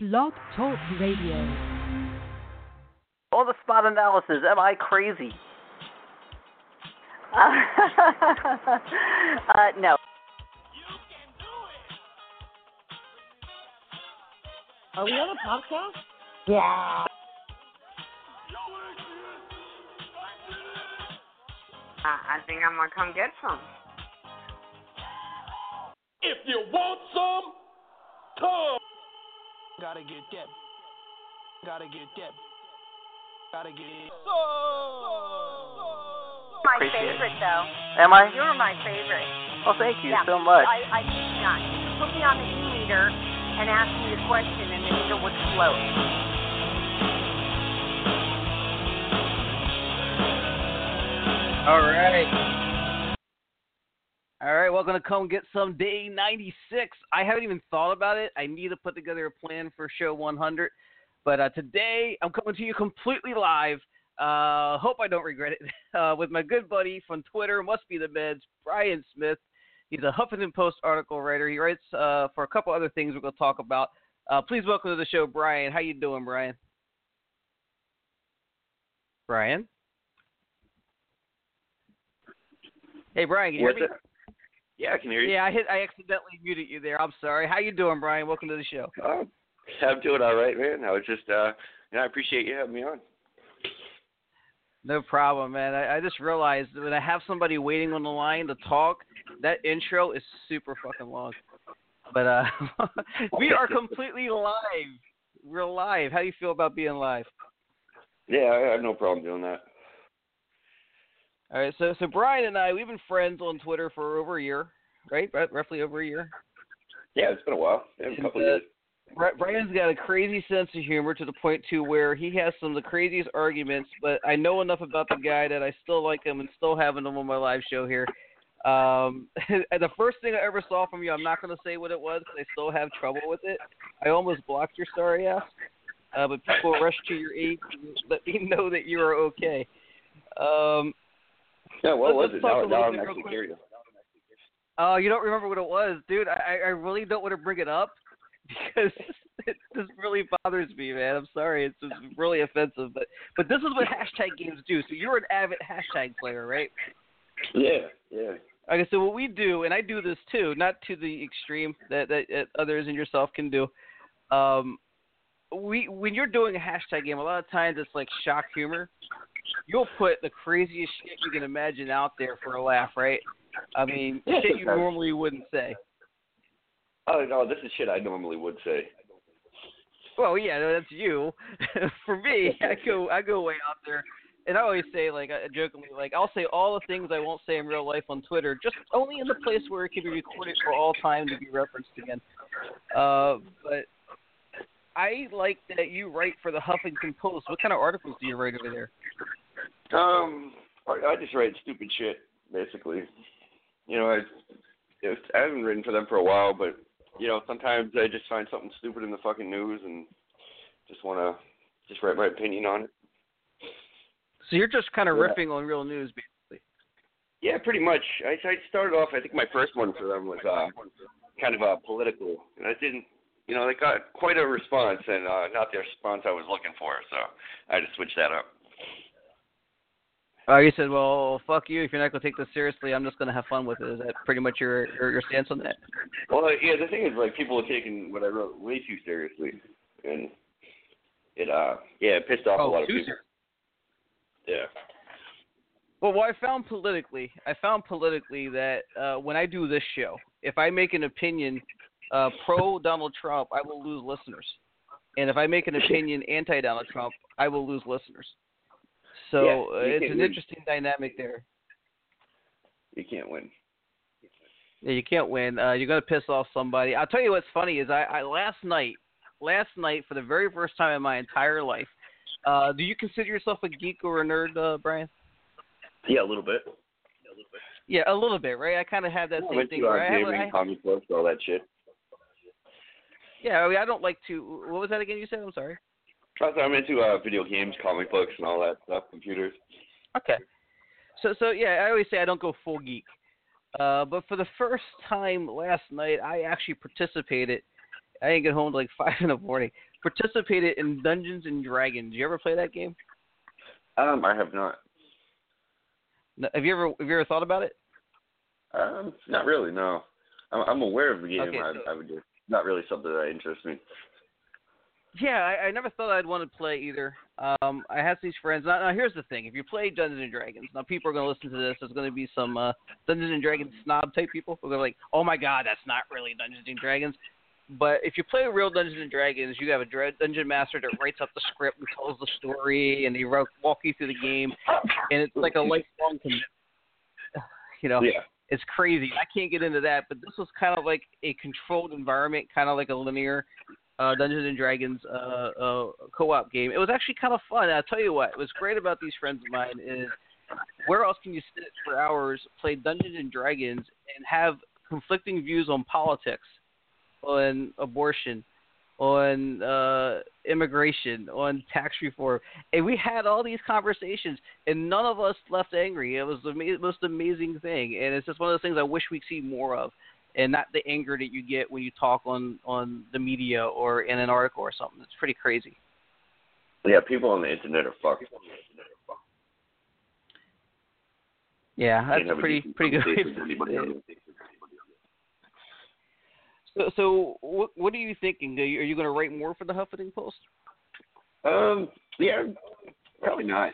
Blog Talk Radio. All the spot analysis. Am I crazy? Uh, uh, no. Are we on a podcast? Yeah. I, I think I'm gonna come get some. If you want some, come. Gotta get that. Gotta get that. Gotta get My Appreciate it. favorite, though. Am I? You're my favorite. Well, thank you yeah. so much. I, I kid you not. You put me on the e-meter and asked me a question, and the meter would float. All right. All right, welcome to Come Get Sum Day 96. I haven't even thought about it. I need to put together a plan for show 100. But uh, today, I'm coming to you completely live. Uh, hope I don't regret it. Uh, with my good buddy from Twitter, must be the meds, Brian Smith. He's a Huffington Post article writer. He writes uh, for a couple other things we're going to talk about. Uh, please welcome to the show, Brian. How you doing, Brian? Brian? Hey, Brian, can you hear me? it? Yeah, I can hear you. Yeah, I hit. I accidentally muted you there. I'm sorry. How you doing, Brian? Welcome to the show. Oh, I'm doing all right, man. I was just, uh, you know, I appreciate you having me on. No problem, man. I, I just realized when I have somebody waiting on the line to talk, that intro is super fucking long. But uh, we are completely live. We're live. How do you feel about being live? Yeah, I have no problem doing that. All right, so so Brian and I, we've been friends on Twitter for over a year, right? R- roughly over a year. Yeah, it's been a while. Yeah, a couple uh, years. Brian's got a crazy sense of humor to the point to where he has some of the craziest arguments, but I know enough about the guy that I still like him and still having him on my live show here. Um, the first thing I ever saw from you, I'm not going to say what it was because I still have trouble with it. I almost blocked your sorry ass, uh, but people rushed to your aid to let me know that you are okay. Um, Yeah, what was let's it? Now, now I'm actually curious. Oh, you don't remember what it was, dude? I, I really don't want to bring it up because it just really bothers me, man. I'm sorry, it's just really offensive, but but this is what hashtag games do. So you're an avid hashtag player, right? Yeah, yeah. Okay, so what we do, and I do this too, not to the extreme that that, that others and yourself can do. Um, we when you're doing a hashtag game, a lot of times it's like shock humor. You'll put the craziest shit you can imagine out there for a laugh, right? I mean, Yeah, shit you sometimes. normally wouldn't say. Oh no, this is shit I normally would say. Well, yeah, no, that's you. For me, I go I go way out there, and I always say like uh, jokingly, like I'll say all the things I won't say in real life on Twitter, just only in the place where it can be recorded for all time to be referenced again. Uh, but I like that you write for the Huffington Post. What kind of articles do you write over there? Um, I I just write stupid shit, basically. You know, I, I haven't written for them for a while, but you know, sometimes I just find something stupid in the fucking news and just want to just write my opinion on it. So you're just kind of Yeah. riffing on real news, basically. Yeah, pretty much. I, I started off. I think my first one for them was uh, kind of uh, political, and I didn't. You know, they got quite a response, and uh, not the response I was looking for. So I had to switch that up. Oh, you said, well, fuck you. If you're not gonna take this seriously, I'm just gonna have fun with it. Is that pretty much your your, your stance on that? Well, uh, yeah, the thing is, like, people are taking what I wrote way too seriously, and it, uh, yeah, it pissed off a Oh, lot of too people. Yeah. Well, what I found politically, I found politically that uh, when I do this show, if I make an opinion uh, pro Donald Trump, I will lose listeners, and if I make an opinion anti Donald Trump, I will lose listeners. So Yeah, uh, it's an win. interesting dynamic there. You can't win. Yeah, you can't win. Uh, you're gonna piss off somebody. I'll tell you what's funny is I, I last night, last night for the very first time in my entire life. Uh, do you consider yourself a geek or a nerd, uh, Brian? Yeah, a little bit. Yeah, a little bit, right? I kind of have that same thing. to uh, where I have, gaming, I, comic books, all that shit. Yeah, I, mean, I don't like to. What was that again? You said? I'm sorry. I'm into uh, video games, comic books, and all that stuff, computers. Okay. So so yeah, I always say I don't go full geek. Uh, but for the first time last night, I actually participated. I didn't get home till like five in the morning. participated in Dungeons and Dragons. You ever play that game? Um, I have not. No, Have you ever have you ever thought about it? Um, not really. No, I'm, I'm aware of the game. Okay, I, I would just not really something that interests me. Yeah, I, I never thought I'd want to play either. Um, I have these friends. Now, now, here's the thing: if you play Dungeons and Dragons, now people are going to listen to this. There's going to be some uh, Dungeons and Dragons snob type people who are like, "Oh my God, that's not really Dungeons and Dragons." But if you play real Dungeons and Dragons, you have a dungeon master that writes up the script and tells the story, and they walk you through the game, and it's like a lifelong commitment. You know, Yeah. It's crazy. I can't get into that, but this was kind of like a controlled environment, kind of like a linear uh, Dungeons and Dragons uh, uh, co-op game. It was actually kind of fun. I'll tell you what, was great about these friends of mine is where else can you sit for hours, play Dungeons and Dragons, and have conflicting views on politics, on abortion, on uh, immigration, on tax reform, and we had all these conversations, and none of us left angry. It was the most amazing thing, and it's just one of those things I wish we'd see more of, and not the anger that you get when you talk on on the media or in an article or something. It's pretty crazy. Yeah, people on the internet are fucked. Yeah, that's pretty pretty good. conversation way with to anybody say it. else. So, so what what are you thinking? Are you, are you going to write more for the Huffington Post? Um, yeah, probably not.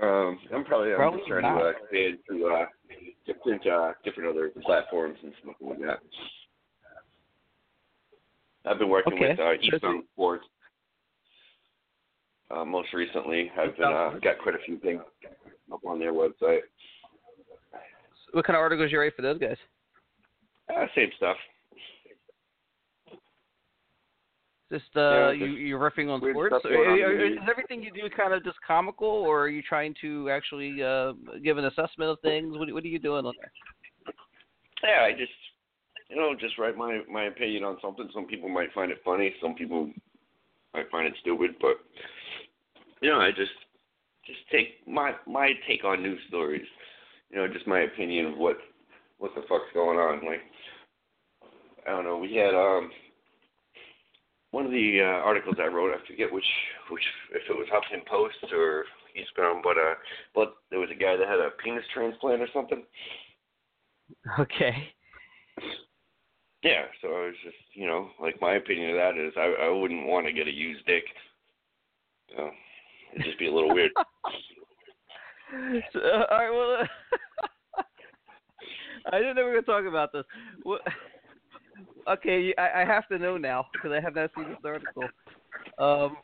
Um, I'm probably I'm Probably just trying not. to uh, expand to uh, different uh, different other platforms and stuff like that. I've been working Okay. with uh, Eastbound Sports. Uh, most recently, I've been uh, got quite a few things up on their website. What kind of articles you write for those guys? Uh, same stuff. Just uh, Yeah, you you're riffing on sports. stuff going on Are- in the are- news. is everything you do kind of just comical, or are you trying to actually uh, give an assessment of things? What what are you doing on there? Yeah, I just you know just write my my opinion on something. Some people might find it funny. Some people might find it stupid. But you know, I just just take my my take on news stories. You know, just my opinion of what what the fuck's going on. Like I don't know. We had um one of the uh, articles I wrote. I forget which which if it was Huffington Post or Eastbound, but uh, but there was a guy that had a penis transplant or something. Okay. Yeah, so I was just, you know, like my opinion of that is I I wouldn't want to get a used dick. So it'd just be a little weird. So, all right. Well, I didn't know we were going to talk about this. What, okay, I, I have to know now because I have not seen this article. Um,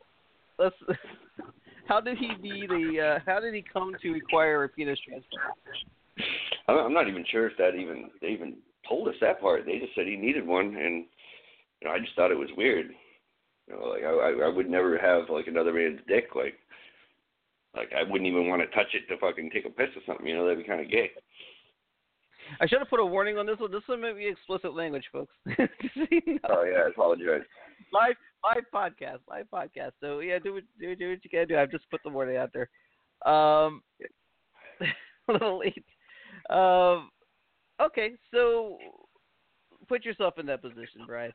let's. How did he be the? Uh, how did he come to require a penis transplant? I'm not even sure if that even they even told us that part. They just said he needed one, and you know I just thought it was weird. You know, like I I, I would never have like another man's dick. Like like I wouldn't even want to touch it to fucking take a piss or something. You know that'd be kind of gay. I should have put a warning on this one. This one may be explicit language, folks. Oh yeah, I apologize. live live podcast, live podcast. So yeah, do what do, do what you gotta do. I've just put the warning out there. Um, a little late. Um, okay, so put yourself in that position, Brian.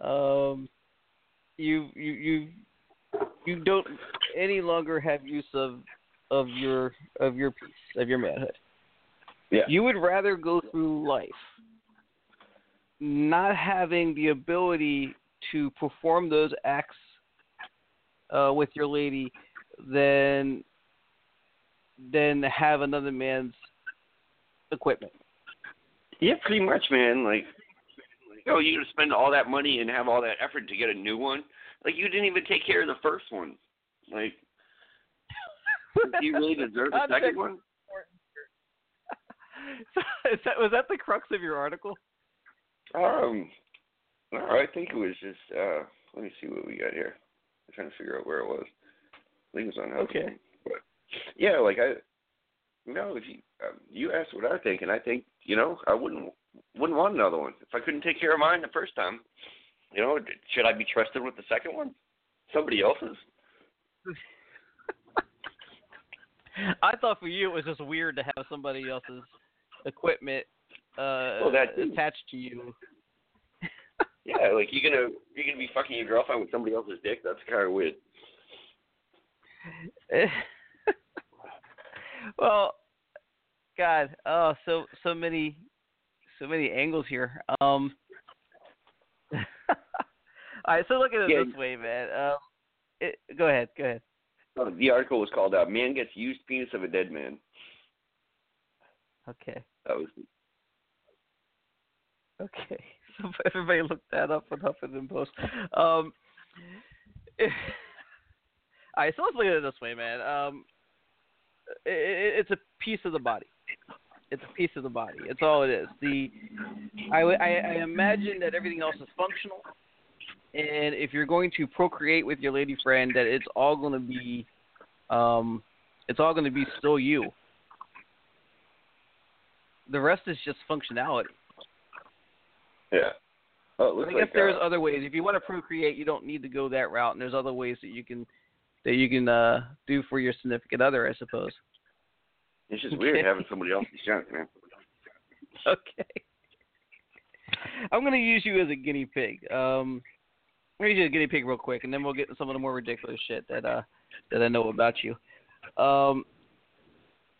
Um, you you you you don't any longer have use of of your of your piece of your manhood. Yeah. You would rather go through life not having the ability to perform those acts uh, with your lady than than have another man's equipment. Yeah, pretty much, man. Like, you know, you spend all that money and have all that effort to get a new one. Like, you didn't even take care of the first one. Like, do you really deserve a second one? So, is that was that the crux of your article? Um, no, I think it was just. uh Let me see what we got here. I'm trying to figure out where it was. I think it was on. Okay. But yeah, like I. No, if you um, you asked what I think, and I think you know I wouldn't wouldn't want another one if I couldn't take care of mine the first time. You know, should I be trusted with the second one? Somebody else's. I thought for you it was just weird to have somebody else's equipment uh, Well, attached to you. Yeah, like you're gonna you're gonna be fucking your girlfriend with somebody else's dick. That's kind of weird. well, God, oh, so so many, so many angles here. Um, all right, so look at it Yeah. this way, man. Um, it, go ahead, go ahead. Uh, The article was called uh, "Man Gets Used Penis of a Dead Man." Okay, That was okay. So everybody look that up on Huffington Post. Um, all right, so let's look at it this way, man. Um, it, it, it's a piece of the body. It's a piece of the body. It's all it is. The I, I, I imagine that everything else is functional, and if you're going to procreate with your lady friend, that it's all going to be, um, it's all going to be still you. The rest is just functionality. yeah. Oh, I guess like there's uh, other ways. If you want to procreate, you don't need to go that route, and there's other ways that you can that you can uh, do for your significant other, I suppose. it's just weird okay. having somebody else's junk, man. Okay. I'm going to use you as a guinea pig. Um, I'm going to use you as a guinea pig real quick, and then we'll get to some of the more ridiculous shit that uh that I know about you. Um,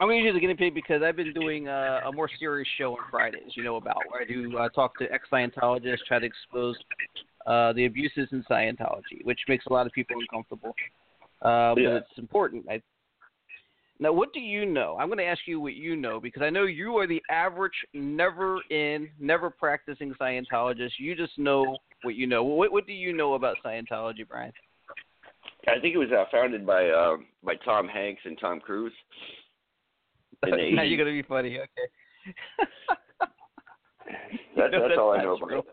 I'm going to use a guinea pig because I've been doing uh, a more serious show on Fridays, you know about, where I do uh, talk to ex-Scientologists, try to expose uh, the abuses in Scientology, which makes a lot of people uncomfortable. Uh, Yeah. But it's important. I, now, what do you know? I'm going to ask you what you know because I know you are the average, never in, never practicing Scientologist. You just know what you know. What, what do you know about Scientology, Brian? I think it was uh, founded by uh, by Tom Hanks and Tom Cruise. Now you're going to be funny. Okay. That's, No, that's that's all I know true. about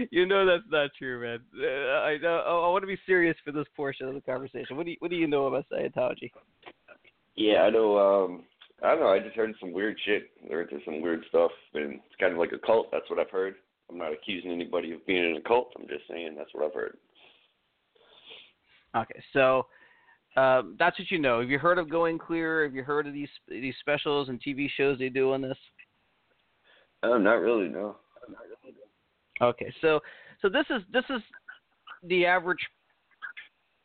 it. you know that's not true, man. Uh, I, I, I want to be serious for this portion of the conversation. What do you, what do you know about Scientology? Yeah, I know. Um, I don't know. I just heard some weird shit. They're into some weird stuff, and it's kind of like a cult. That's what I've heard. I'm not accusing anybody of being in a cult. I'm just saying that's what I've heard. Okay, so um, that's what you know. Have you heard of Going Clear? Have you heard of these these specials and TV shows they do on this? Oh, not really. No. Okay, so so this is this is the average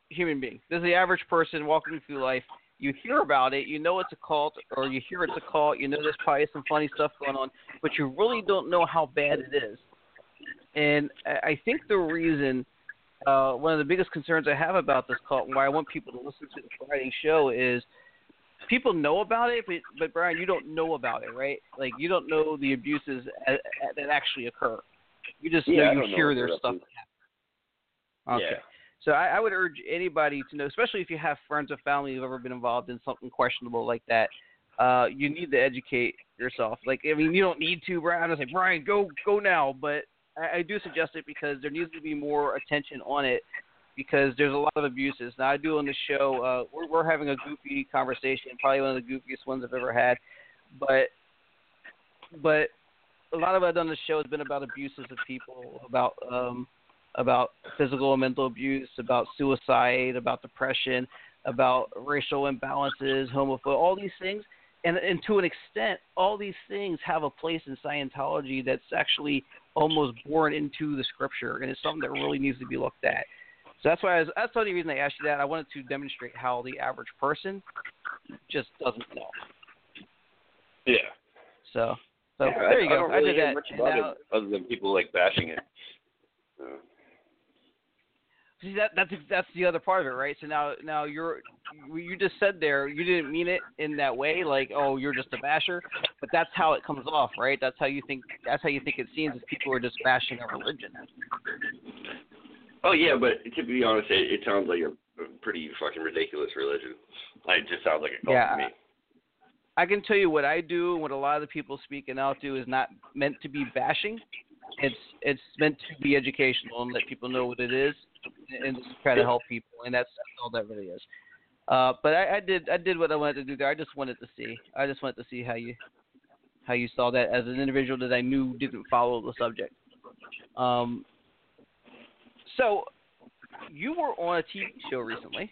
human being. This is the average person walking through life. You hear about it, you know it's a cult, or you hear it's a cult. You know there's probably some funny stuff going on, but you really don't know how bad it is. And I think the reason, uh, one of the biggest concerns I have about this cult, and why I want people to listen to the Friday show, is people know about it, but but Brian, you don't know about it, right? Like you don't know the abuses a- a- that actually occur. You just Yeah, know you hear what their stuff. Okay. Yeah. So I, I would urge anybody to know, especially if you have friends or family who've ever been involved in something questionable like that. Uh, you need to educate yourself. Like, I mean, you don't need to, Brian. I say, Brian, go, go now. But I, I do suggest it because there needs to be more attention on it because there's a lot of abuses. Now, I do on the show. Uh, we're, we're having a goofy conversation, probably one of the goofiest ones I've ever had. But, but a lot of what I've done on the show has been about abuses of people, about um, about physical and mental abuse, about suicide, about depression, about racial imbalances, homophobia, all these things. And, and to an extent, all these things have a place in Scientology that's actually almost born into the scripture, and it's something that really needs to be looked at. So that's why I was, that's the only reason I asked you that. I wanted to demonstrate how the average person just doesn't know. Yeah. So, so Yeah, there you go. I don't I did that. much about now- it other than people like bashing it. See that that's that's the other part of it, right? So now now you're you just said there you didn't mean it in that way, like oh you're just a basher, but that's how it comes off, right? That's how you think that's how you think it seems is people are just bashing a religion. oh yeah, but to be honest, it, it sounds like a a pretty fucking ridiculous religion. Like, it just sounds like a cult Yeah, to me. I can tell you what I do, and what a lot of the people speaking out do is not meant to be bashing. It's it's meant to be educational and let people know what it is, and just try to help people, and that's, that's all that really is. Uh, but I, I did I did what I wanted to do there. I just wanted to see. I just wanted to see how you how you saw that as an individual that I knew didn't follow the subject. Um, so you were on a TV show recently.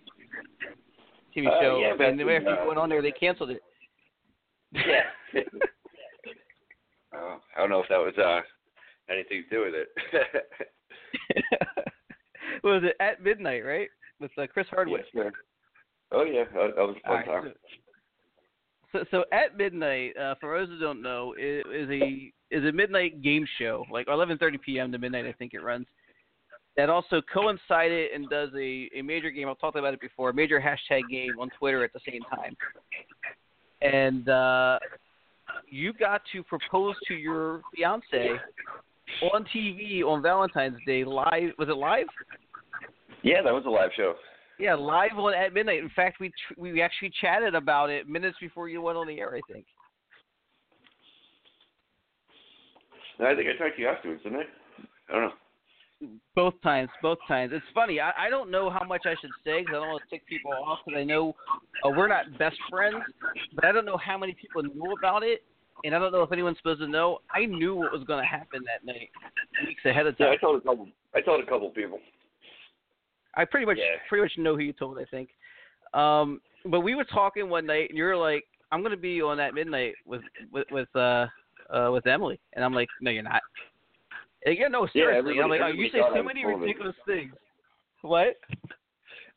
TV Uh, show, yeah, and the way uh, went on there, they canceled it. Yeah. uh, I don't know if that was uh anything to do with it. was it at midnight, right? With uh, Chris Hardwick. Yes, sir. Oh yeah, that, that was a fun right, time. So, so at midnight, uh, for those who don't know, is, is a is a midnight game show, like 11:30 p.m. to midnight, I think it runs. That also coincided and does a, a major game. I've talked about it before. A major hashtag game on Twitter at the same time. And uh, you got to propose to your fiance on TV on Valentine's Day live. Was it live? Yeah, that was a live show. Yeah, live on at midnight. In fact, we tr- we actually chatted about it minutes before you went on the air. I think. I think I talked to you afterwards, didn't I? I don't know. Both times, both times. It's funny. I, I don't know how much I should say because I don't want to tick people off. Because I know uh, we're not best friends, but I don't know how many people knew about it, and I don't know if anyone's supposed to know. I knew what was going to happen that night, weeks ahead of Yeah, time. I told a couple. I told a couple people. I pretty much Yeah. pretty much know who you told. I think. Um, but we were talking one night, and you were like, "I'm going to be on that midnight with with with uh uh with Emily," and I'm like, "No, you're not." And yeah, no, seriously. I'm like, oh, you say so many full of it. ridiculous things. What?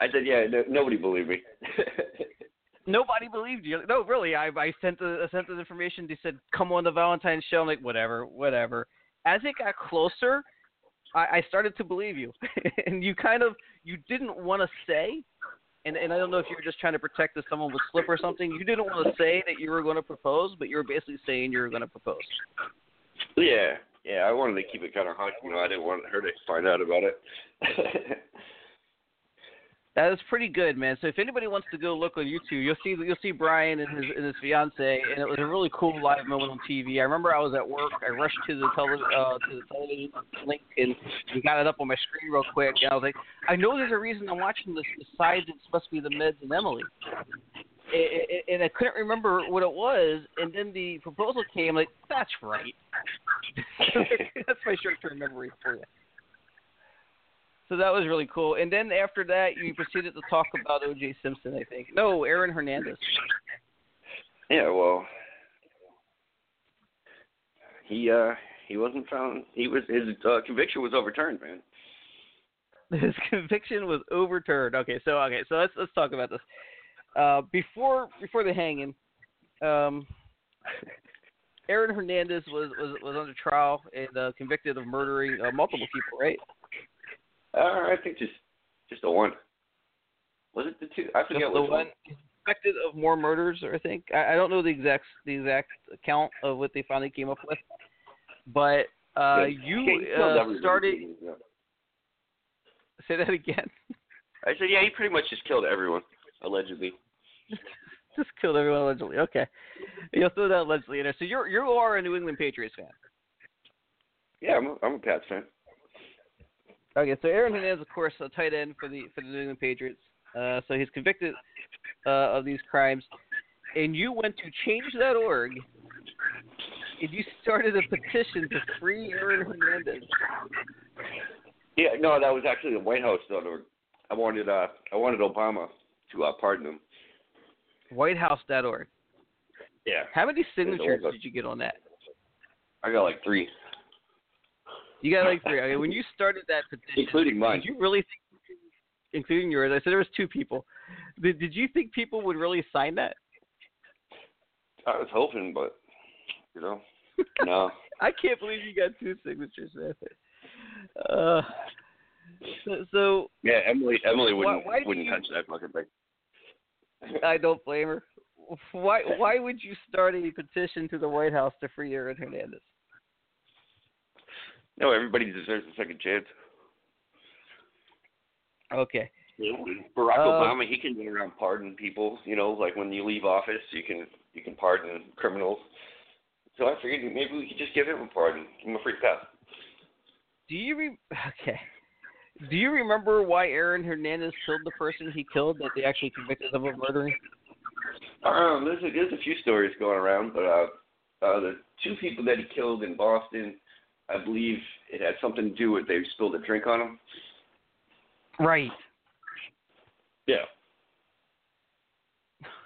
I said, yeah, no, nobody believed me. Nobody believed you. No, really. I I sent the I sent the information. They said come on the Valentine's show. I'm like whatever, whatever. As it got closer, I, I started to believe you, and you kind of you didn't want to say, and and I don't know if you were just trying to protect that someone would slip or something. You didn't want to say that you were going to propose, but you were basically saying you were going to propose. yeah, yeah. I wanted to keep it kind of hush. You know, I didn't want her to find out about it. That is pretty good, man. So if anybody wants to go look on YouTube, you'll see you'll see Brian and his and his fiance, and it was a really cool live moment on TV. I remember I was at work. I rushed to the tele uh, to the television link and got it up on my screen real quick. And I was like, I know there's a reason I'm watching this besides it's supposed to be the Meds and Emily. And I couldn't remember what it was, and then the proposal came. Like that's right. that's my short-term memory for you. So that was really cool. And then after that, you proceeded to talk about O.J. Simpson, I think. No, Aaron Hernandez. yeah, well, he uh he wasn't found. He was his uh, conviction was overturned, man. His conviction was overturned. Okay, so okay, so let's let's talk about this. Uh, before before the hanging, um, Aaron Hernandez was was was under trial and uh, convicted of murdering uh, multiple people, right? Uh, I think just just the one. Was it the two? I forget the which one suspected of more murders, I think. I, I don't know the exact the exact count of what they finally came up with, but uh, you uh, started. Say that again. I said, yeah, he pretty much just killed everyone, allegedly. Just killed everyone allegedly. Okay, you'll throw that allegedly in there. So you're you are a New England Patriots fan. Yeah, I'm a, I'm a Pats fan. Okay, so Aaron Hernandez, of course, a tight end for the for the New England Patriots. Uh, so he's convicted uh, of these crimes, and you went to change.org and you started a petition to free Aaron Hernandez. Yeah, no, that was actually the White House though. I wanted uh I wanted Obama to uh, pardon him. WhiteHouse.org. Yeah, How many signatures did you get on that? I got like three, You got like three. Okay, when you started that petition, including mine. did you really think, including yours? I said there was two people. Did, did you think people would really sign that? I was hoping, but you know, no. I can't believe you got two signatures, man. Uh, so, so Yeah, Emily Emily wouldn't why do wouldn't you- touch that fucking thing. I don't blame her. Why why would you start a petition to the White House to free Aaron Hernandez? No, everybody deserves a second chance. Okay. Barack Uh, Obama, he can go around pardon people. You know, like when you leave office, you can you can pardon criminals. So I figured maybe we could just give him a pardon, give him a free pass. Do you re- okay? Do you remember why Aaron Hernandez killed the person he killed that they actually convicted him of murdering? Um, there's a, there's a few stories going around, but uh, uh, the two people that he killed in Boston, I believe it had something to do with they spilled a drink on him. Right. Yeah.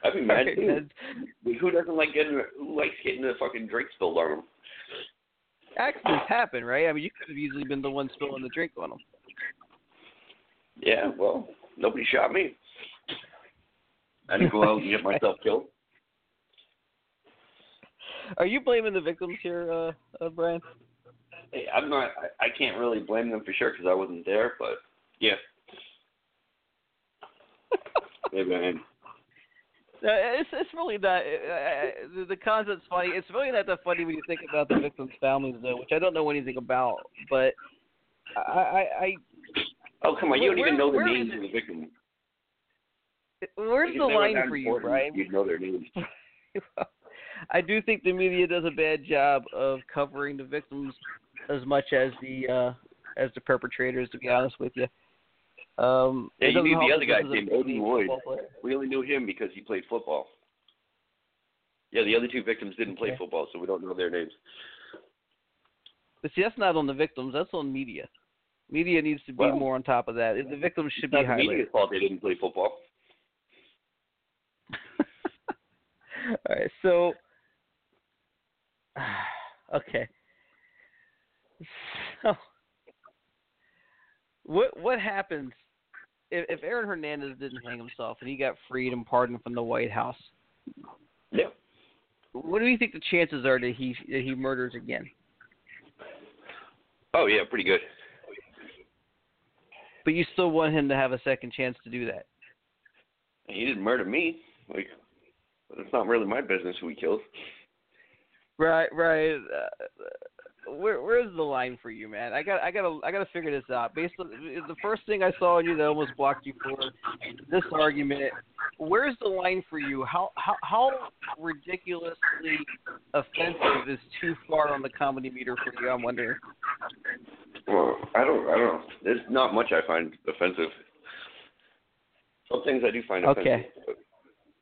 I'd be mad too. Who doesn't like getting who likes getting the fucking drink spilled on them? accidents happen, right? I mean, you could have easily been the one spilling the drink on them. Yeah, well, nobody shot me. I didn't go out and get myself killed. Are you blaming the victims here, uh, uh Brian? I'm not. I, I can't really blame them for sure because I wasn't there, but yeah, maybe I am. Uh, it's it's really not. Uh, uh, the, the concept's funny. It's really not that funny when you think about the victims' families, though, which I don't know anything about. But I, I, I Oh come on! You don't even know the names of the victims. where's the line for you, Brian? You'd know their names. I do think the media does a bad job of covering the victims as much as the uh as the perpetrators. To be honest with you, um, Yeah, you knew the other guy named Odin Lloyd. We only knew him because he played football. Yeah, the other two victims didn't play Okay. football, so we don't know their names. But see, that's not on the victims. That's on media. Media needs to be Well, more on top of that. The victims should be highlighted. media's fault they didn't play football. All right, so okay. So what what happens if, if Aaron Hernandez didn't hang himself and he got freed and pardoned from the White House? Yeah. What do you think the chances are that he that he murders again? Oh yeah, pretty good. But you still want him to have a second chance to do that. He didn't murder me. Like, but it's not really my business who he kills. Right, right. Uh, where where's the line for you, man? I got I got to I got to figure this out. Based on the first thing I saw in you that almost blocked you for this argument, where's the line for you? How how how ridiculously offensive is too far on the comedy meter for you? I'm wondering. Well, I don't. I don't know. There's not much I find offensive. Some things I do find offensive. Okay.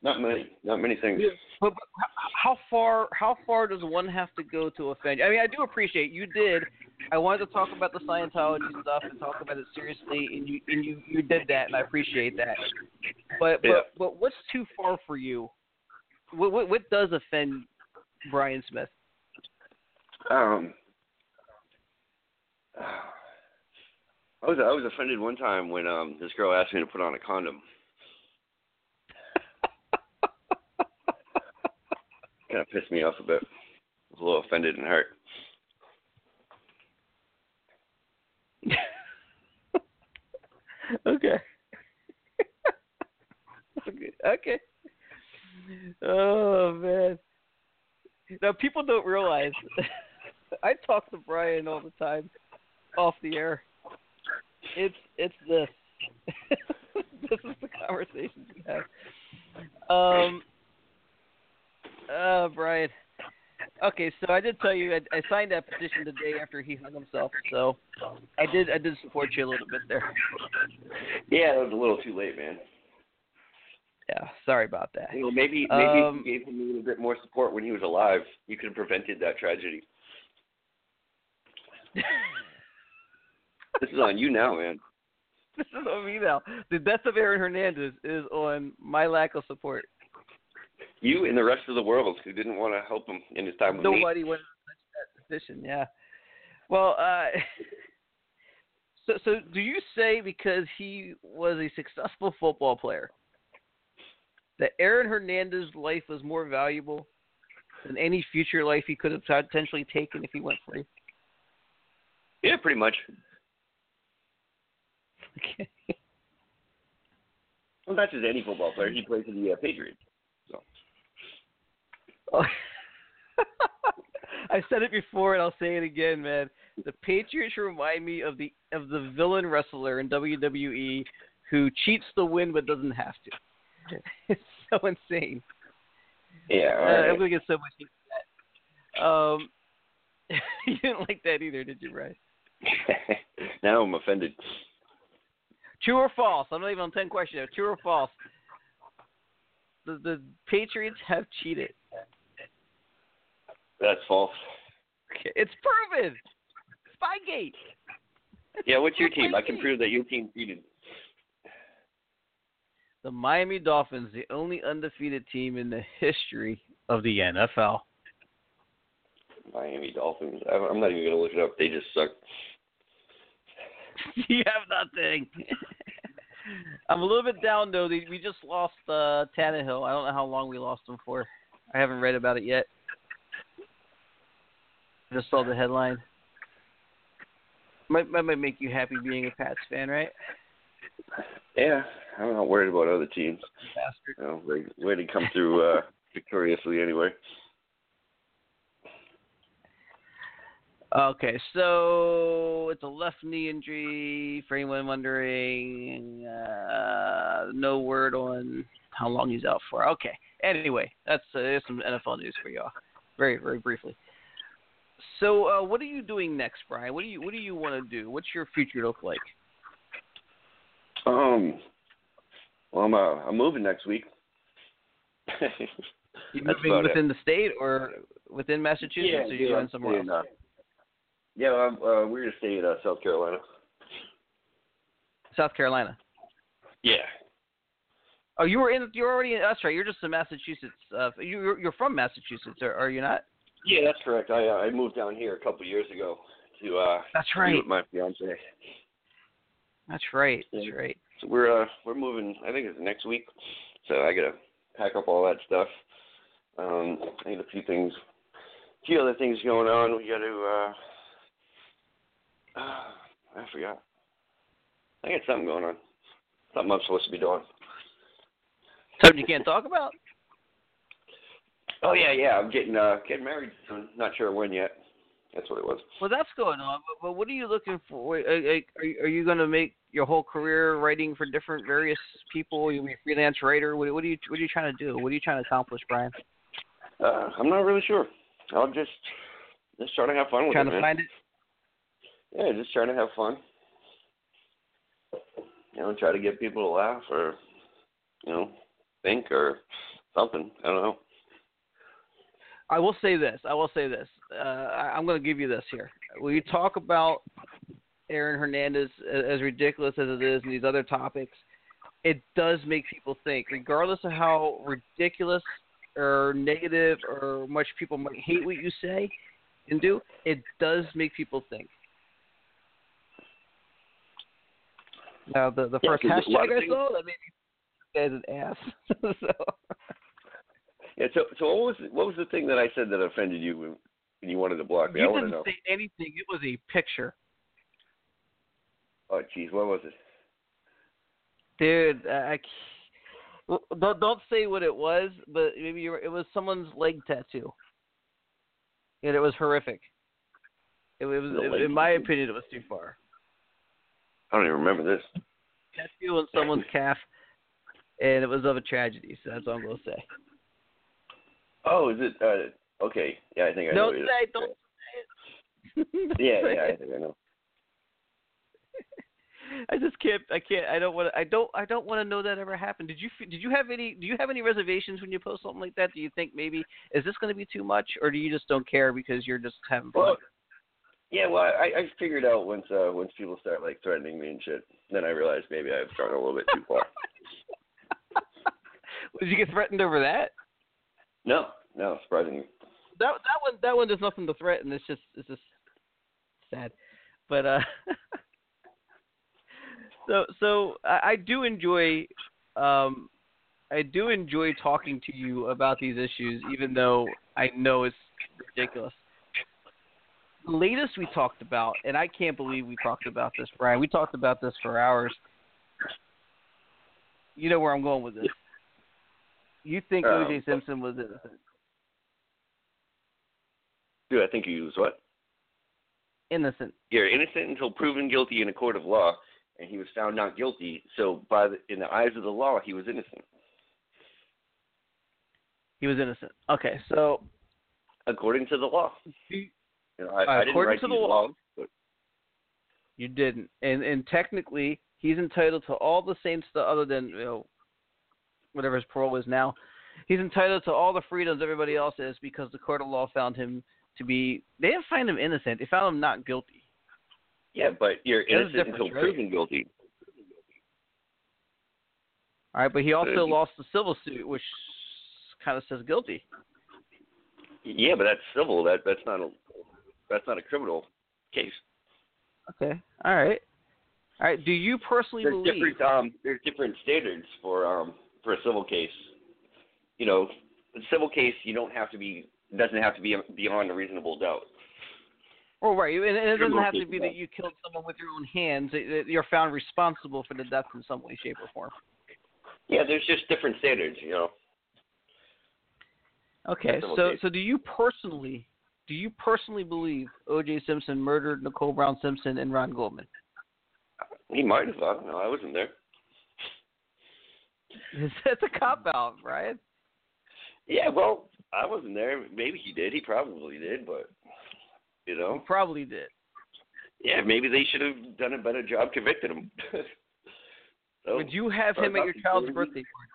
Not many. Not many things. But, but how far how far does one have to go to offend you? I mean, I do appreciate you did. I wanted to talk about the Scientology stuff and talk about it seriously, and you and you you did that, and I appreciate that. But Yeah. but but what's too far for you? What what, what does offend Brian Smith? Um, I was I was offended one time when um this girl asked me to put on a condom. Kind of pissed me off a bit. I was a little offended and hurt. okay. okay. Okay. Oh man. Now people don't realize I talk to Brian all the time off the air. It's it's this. this is the conversations we have. Um uh Brian. Okay, so I did tell you I, I signed that petition the day after he hung himself, so I did I did support you a little bit there. Yeah, that was a little too late, man. Yeah, sorry about that. You know, maybe maybe Um, if you gave him a little bit more support when he was alive, you could have prevented that tragedy. This is on you now, man. this is on me now. The death of Aaron Hernandez is on my lack of support. You and the rest of the world who didn't want to help him in his time with me. Nobody went to touch that position. Yeah. Well, uh, so so do you say because he was a successful football player that Aaron Hernandez's life was more valuable than any future life he could have potentially taken if he went free? Yeah, pretty much. Okay. Well, not just any football player. He plays for the uh, Patriots. Oh. I've said it before and I'll say it again, man. The Patriots remind me of the of the villain wrestler in WWE who cheats to win but doesn't have to. It's so insane. Yeah, Uh, I'm right. gonna get so much for that. Um, you didn't like that either, did you, Bryce? now I'm offended. True or false? I'm not even on ten questions. True or false? The the Patriots have cheated. That's false. Okay, It's proven. Spygate. Yeah, what's your team? I can prove that your team cheated. The Miami Dolphins, the only undefeated team in the history of the NFL. Miami Dolphins. I'm not even gonna look it up. They just suck. you have nothing. I'm a little bit down though. We just lost uh, Tannehill. I don't know how long we lost him for. I haven't read about it yet. I just saw the headline. Might, might might make you happy being a Pats fan, right? Yeah, I'm not worried about other teams. Bastard. You know, way to come through uh, victoriously anyway. Okay, so it's a left knee injury. For anyone wondering, uh, no word on how long he's out for. Okay. Anyway, that's uh, some NFL news for y'all, very very briefly. So, uh, what are you doing next, Brian? What do you what do you want to do? What's your future look like? Um, well, I'm uh, I'm moving next week. You moving about it. within the state or within Massachusetts, yeah, or you going somewhere in, else? uh, yeah, I'm, uh, we're gonna stay in uh, South Carolina. South Carolina. Yeah. Oh, you were in. You're already in. That's right. You're just in Massachusetts. Uh, you, you're you're from Massachusetts, are, are you not? Yeah, that's correct. I uh, I moved down here a couple of years ago to uh That's right. with my fiance. That's right. That's right. So we're uh we're moving. I think it's next week. So I gotta pack up all that stuff. Um, I need a few things, a few other things going on. We got to. uh uh I forgot. I got something going on. Something I'm supposed to be doing. Something you can't talk about. Oh yeah, yeah. I'm getting uh getting married soon. Not sure when yet. That's what it was. Well, that's going on. But, but what are you looking for? Are, are, are you going to make your whole career writing for different various people? You be a freelance writer? What, what are you What are you trying to do? What are you trying to accomplish, Brian? Uh, I'm not really sure. I'll just just trying to have fun with Trying it, to man. find it. Yeah, just trying to have fun. You know, try to get people to laugh or, you know, think or something. I don't know. I will say this. I will say this. Uh, I, I'm going to give you this here. When you talk about Aaron Hernandez, as ridiculous as it is, and these other topics, it does make people think, regardless of how ridiculous or negative or much people might hate what you say and do. It does make people think. Now, the the Yeah, first hashtag I saw that made me an ass. so. Yeah. So, so what was what was the thing that I said that offended you when, when you wanted to block me? I You want to didn't know. say anything. It was a picture. Oh, jeez, what was it? Dude, I I c- well, don't don't say what it was, but maybe you were, it was someone's leg tattoo, and it was horrific. It, was, The leg in my opinion, it was too far. I don't even remember this. Tattoo on someone's calf, and it was of a tragedy. So that's all I'm gonna say. Oh, is it? Uh, okay. Yeah, I think I know. Don't say, don't say it. Don't Yeah, yeah, I think I know. I just can't. I can't. I don't want. to I don't. I don't want to know that ever happened. Did you? Did you have any? Do you have any reservations when you post something like that? Do you think maybe is this going to be too much, or do you just don't care because you're just having fun? Well, yeah. Well, I, I figured out once uh, once people start like threatening me and shit, then I realized maybe I've gone a little bit too far. Did you get threatened over that? No, no, surprisingly. That that one. That one. There's nothing to threaten. It's just. It's just sad. But uh. so so I, do enjoy. Um, I do enjoy talking to you about these issues, even though I know it's ridiculous. The latest we talked about, and I can't believe we talked about this, Brian. We talked about this for hours. You know where I'm going with this. You think Um, O.J. Simpson was innocent? Dude, I think he was what? Innocent. You're innocent until proven guilty in a court of law, and he was found not guilty. So, by the, in the eyes of the law, he was innocent, He was innocent. Okay, so according to the law. You know, I, Uh, I didn't according write to the law- laws, but you didn't, and and technically he's entitled to all the same stuff other than you know whatever his parole is now. He's entitled to all the freedoms everybody else is because the court of law found him to be. They didn't find him innocent. They found him not guilty. yeah, but you're innocent until right? proven guilty. All right, but he also lost the civil suit, which kind of says guilty. Yeah, but that's civil. That that's not a that's not a criminal case. Okay. All right. All right. Do you personally There's believe? different um there's different standards for um for a civil case. You know, a civil case you don't have to be doesn't have to be beyond a reasonable doubt. Well, right. And, and it doesn't have to be that you killed someone with your own hands. You're found responsible for the death in some way, shape, or form. Yeah, there's just different standards, you know. Okay. So, okay. so do you personally, do you personally believe O.J. Simpson murdered Nicole Brown Simpson and Ron Goldman? He might have, I don't know, I wasn't there. That's a cop out, Brian. Yeah, well, I wasn't there. Maybe he did. He probably did, but you know, probably did. yeah, maybe they should have done a better job convicting him. so, Would you have him at your child's birthday party?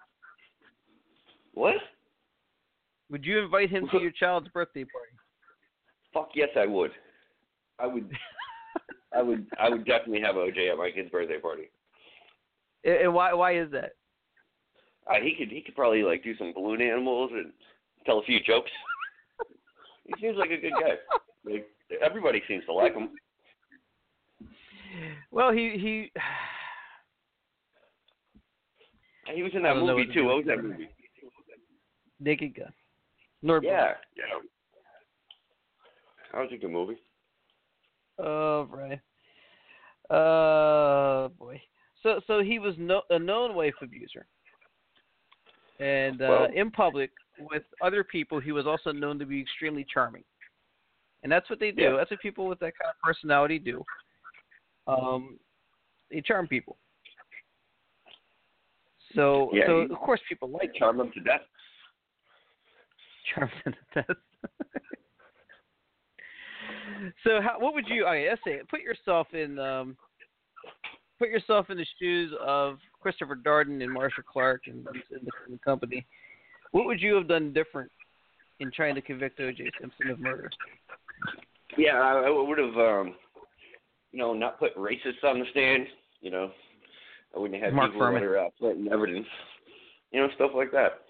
What? Would you invite him to your child's birthday party? Fuck yes, I would. I would. I would. I would definitely have OJ at my kid's birthday party. And why? Why is that? Uh, he could. He could probably like do some balloon animals and tell a few jokes. he seems like a good guy. Like everybody seems to like him. Well, he he. He was in that movie too. What was that movie? Naked Gun. Nor Yeah. Yeah. That was a good movie. Oh, right. Uh, boy. So, so he was no, a known wife abuser, and uh, Well- in public with other people, he was also known to be extremely charming, and that's what they do. Yeah. That's what people with that kind of personality do. Um, they charm people. So, Yeah, so of course people like charm them to death. charm them to death. so, how, what would you? Okay, let's say put yourself in um, put yourself in the shoes of Christopher Darden and Marcia Clark and, and the, company. What would you have done different in trying to convict O.J. Simpson of murder? Yeah, I, I would have, um, you know, not put racists on the stand. You know, I wouldn't have had Mark people Fuhrman. that are uh, planting evidence. You know, stuff like that.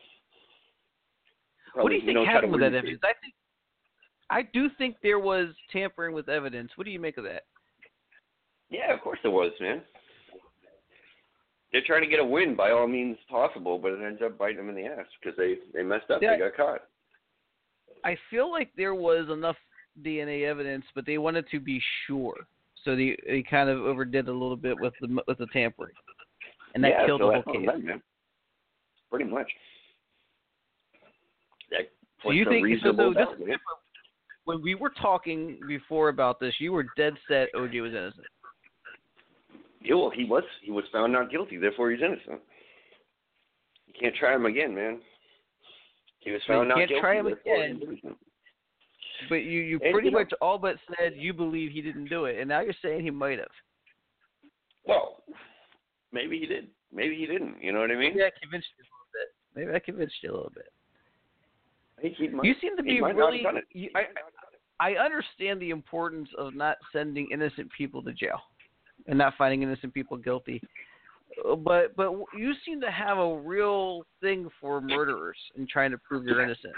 what do you Probably, think know, happened with that evidence? I think I do think there was tampering with evidence. What do you make of that? Yeah, of course there was, man. They're trying to get a win by all means possible, but it ends up biting them in the ass because they they messed up. Yeah. They got caught. I feel like there was enough DNA evidence, but they wanted to be sure, so they they kind of overdid a little bit with the with the tampering, and that yeah, killed so the whole case. man. Pretty much. That So you think so? so this, when we were talking before about this, you were dead set OJ was innocent. Yeah, well, he was he was found not guilty, therefore he's innocent. You can't try him again, man. He was you found not can't guilty. try him again. But you you And, pretty you know- much all but said you believe he didn't do it, and now you're saying he might have. Well, maybe he did. Maybe he didn't. You know what I mean? Maybe I convinced you a little bit. Maybe I convinced you a little bit. I think he might, You seem to be might not have really. You, I I understand the importance of not sending innocent people to jail and not finding innocent people guilty. But but you seem to have a real thing for murderers and trying to prove you're innocent.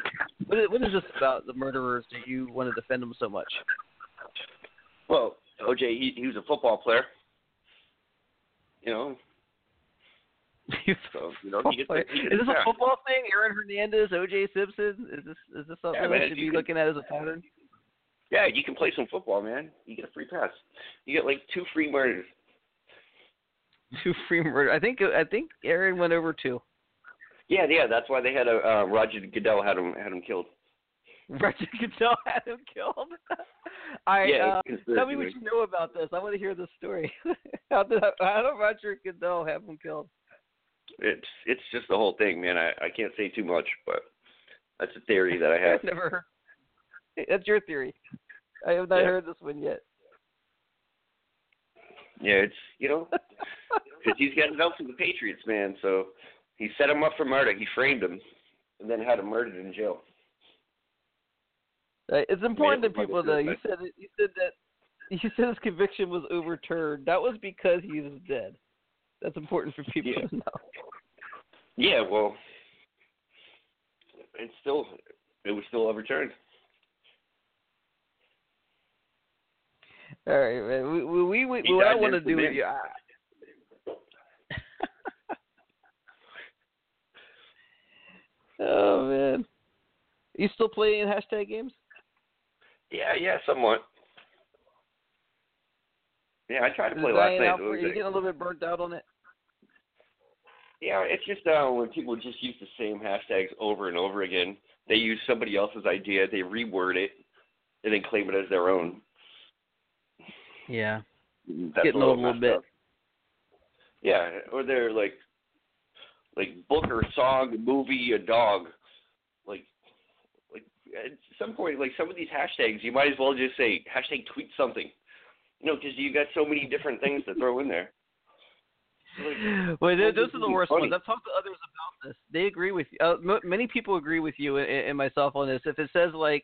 What is, what is this about the murderers that you want to defend them so much? Well, OJ, he he was a football player. You know, so you know he gets, he is this a football thing? Aaron Hernandez, OJ Simpson? Is this is this something Yeah, we should be looking at as a pattern? Yeah, you can play some football, man. You get a free pass. You get like two free murders. Two free murder. I think I think Aaron went over two. Yeah, yeah, that's why they had a uh, Roger Goodell had him had him killed. Roger Goodell had him killed. I yeah, uh, tell me what you know about this. I want to hear the story. how did how did Roger Goodell have him killed? It's it's just the whole thing, man. I I can't say too much, but that's a theory that I have. I've never heard. That's your theory. I have not Yeah. heard this one yet. Yeah, it's you know, because he's got out for the Patriots, man. So he set him up for murder. He framed him, and then had him murdered in jail. Uh, It's important to people though. You said it, you said that you said his conviction was overturned. That was because he was dead. That's important for people Yeah. to know. Yeah, well, it's still it was still overturned. All right, man. We we, we, we what I want to do with you. I... oh man, you still playing hashtag games? Yeah, yeah, somewhat. Yeah, I tried to play last night. out It for was you? You getting a little bit burnt out on it? Yeah, it's just uh, when people just use the same hashtags over and over again. They use somebody else's idea, they reword it, and then claim it as their own. Yeah. That's Getting a old little a little bit. up. Yeah, or they're like, like book or song, movie, a dog. Like, like at some point, like some of these hashtags, you might as well just say hashtag tweet something. You know, because you got so many different things to throw in there. Like, Well, those are the worst funny. ones. I've talked to others about this. They agree with you. Uh, m- many people agree with you and, and myself on this. If it says like,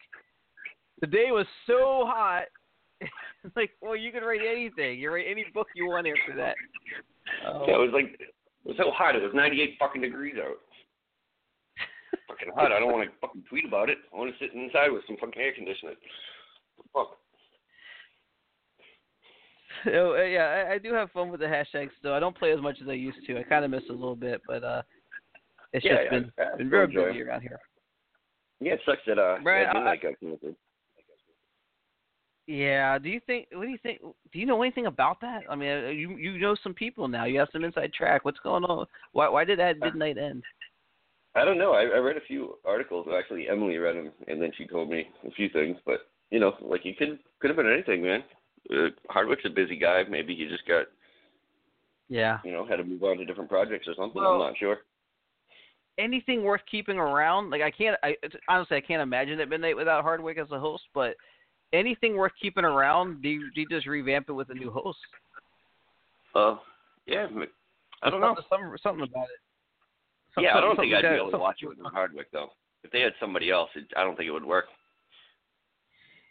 the day was so hot, like, well, you can write anything. You write any book you want after that. Um, yeah, it was like it was so hot. It was 98 fucking degrees out. fucking hot. I don't want to fucking tweet about it. I want to sit inside with some fucking air conditioning. Fuck. So, uh, yeah, I, I do have fun with the hashtags though. I don't play as much as I used to. I kind of miss it a little bit, but uh, it's Yeah, just yeah, been been I very busy around here. Yeah, it sucks that uh Brian, that I- got canceled. Yeah. Do you think? What do you think? Do you know anything about that? I mean, uh, you you know some people now. You have some inside track. What's going on? Why why did that midnight end? I don't know. I, I read a few articles. Actually, Emily read them, and then she told me a few things. But you know, like it could could have been anything, man. Uh, Hardwick's a busy guy. Maybe he just got Yeah. you know had to move on to different projects or something. Well- I'm not sure. Anything worth keeping around? Like I can't. I it's- honestly I can't imagine at midnight without Hardwick as a host. But anything worth keeping around? Do you, do you just revamp it with a new host? Uh, yeah, I don't know. Something, something about it. Some- Yeah, I don't think I'd be able to watch it with Hardwick though. If they had somebody else, it, I don't think it would work.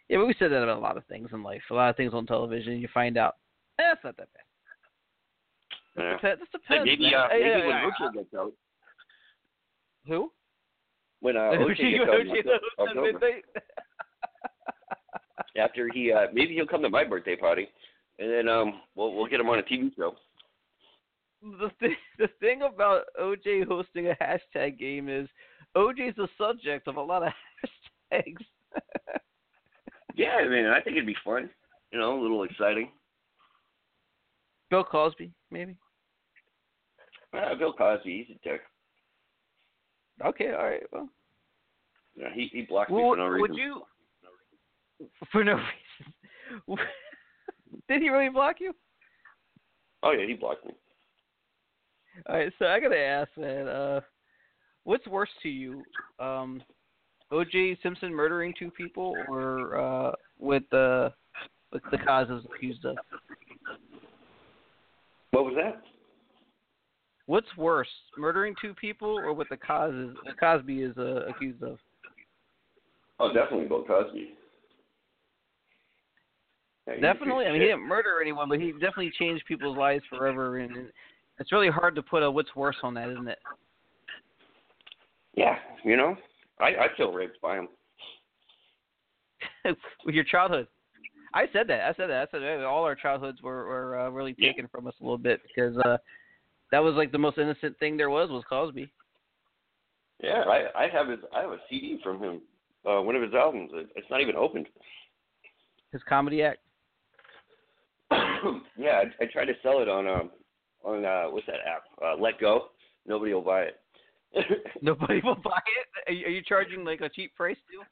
Yeah, but we said that about a lot of things in life. A lot of things on television, you find out, eh, it's not that bad. Yeah. Dep- This Hey, depends. maybe uh, maybe yeah, when yeah, OJ gets out, Who? when uh, OJ OJ gets out in goes Octo- at October, midnight? After he uh maybe he'll come to my birthday party, and then um we'll we'll get him on a TV show. the thing, the thing about OJ hosting a hashtag game is OJ's the subject of a lot of hashtags. Yeah, I mean, I think it'd be fun. You know, a little exciting. Bill Cosby, maybe. Uh, Bill Cosby, he's a dick. Okay, all right. Well, know, he he blocked me well for no reason. would you? For no reason. Did he really block you? Oh yeah, he blocked me. All right, so I gotta ask, man. Uh, what's worse to you, um, O.J. Simpson murdering two people, or uh, with the with the causes accused of? What was that? What's worse, murdering two people, or what the causes Cosby is uh, accused of? Oh, definitely Bill Cosby. Yeah, he's a piece Definitely. I mean, he didn't murder anyone, but he definitely changed people's lives forever, and it's really hard to put a what's worse on that, isn't it? Yeah, you know, I I feel raped by him. with your childhood. I said that. I said that. I said hey, all our childhoods were were uh, really Yeah. taken from us a little bit because uh that was like the most innocent thing there was was Cosby. Yeah, I I have his I have a CD from him, uh, one of his albums. It's not even opened. His comedy act. yeah, I, I tried to sell it on um on uh what's that app? Uh, Letgo. Nobody will buy it. Nobody will buy it. Are you, are you charging like a cheap price too?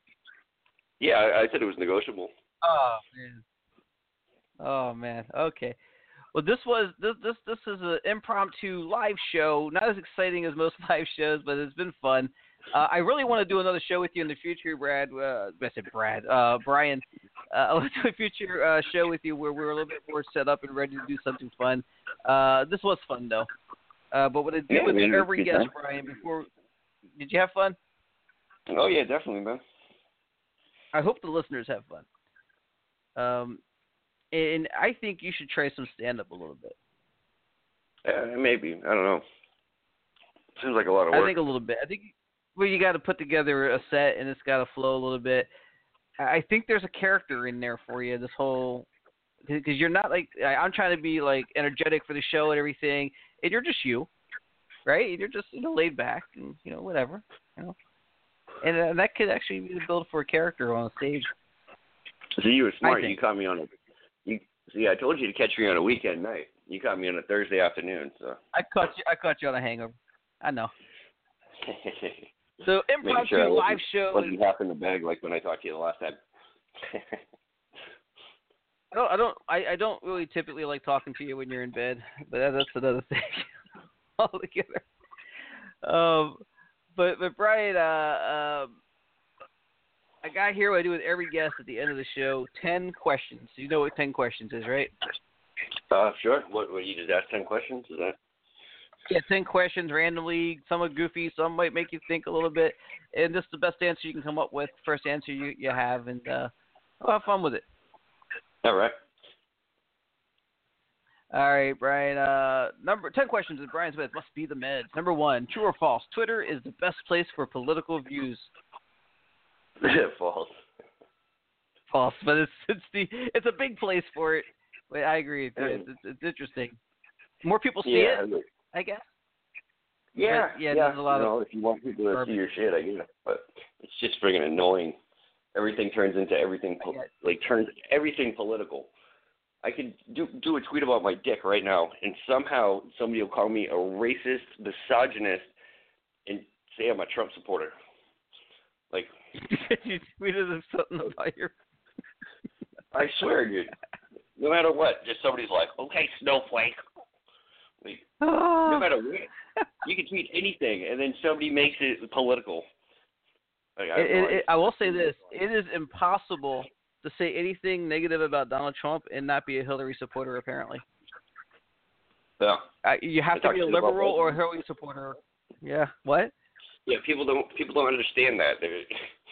yeah, I, I said it was negotiable. Oh man. Oh man. Okay. Well, this was this this this is an impromptu live show. Not as exciting as most live shows, but it's been fun. Uh, I really want to do another show with you in the future, Brad. Uh, I said Brad. Uh, Brian. Uh, I want to do a future uh, show with you where we're a little bit more set up and ready to do something fun. Uh, this was fun though. Uh, but what I do Yeah, with man, every guest. Brian, before did you have fun? Oh yeah, definitely, man. I hope the listeners have fun. Um, and I think you should try some stand up a little bit. Yeah, maybe. I don't know. Seems like a lot of work. I think a little bit. I think well, you got to put together a set and it's got to flow a little bit. I think there's a character in there for you. This whole because you're not like I'm trying to be like energetic for the show and everything, and you're just you, right? You're just you know laid back and you know whatever, you know, and uh, that could actually be the build for a character on a stage. See, you were smart. You caught me on a. You see, I told you to catch me on a weekend night. You caught me on a Thursday afternoon. So. I caught you. I caught you on a hangover. I know. So impromptu sure live show. Wasn't half in the bag like when I talked to you the last time. I don't. I don't. I, I don't really typically like talking to you when you're in bed, but that, that's another thing altogether. Um, but but Brian, uh, um, I got here what I do with every guest at the end of the show. Ten questions. You know what ten questions is, right? uh, sure. What? What? You just asked ten questions? Is that? Yeah, ten questions randomly. Some are goofy, some might make you think a little bit, and just the best answer you can come up with. First answer you you have, and uh, we'll have fun with it. All right. All right, Brian. Uh, number ten questions with Brian Smith must be the meds. Number one, true or false? Twitter is the best place for political views. False. False, but it's it's the it's a big place for it. But I agree. It's, it's, it's, it's interesting. More people see yeah. it, I guess. Yeah. But, yeah, there's a lot you of know, if you want people to garbage. see your shit, I get it. But it's just friggin' annoying. Everything turns into everything, po- like turns everything political. I could do do a tweet about my dick right now, and somehow somebody will call me a racist, misogynist, and say I'm a Trump supporter. Like you tweeted something about your. I swear, dude. No matter what, just somebody's like, "Okay, snowflake." Like, no matter what, you can tweet anything, and then somebody makes it political. Like, I, It, it, I will say this: it is impossible to say anything negative about Donald Trump and not be a Hillary supporter. Apparently, yeah. uh, you have I to be a you liberal or a Hillary supporter. Yeah. What? Yeah, people don't people don't understand that. They're,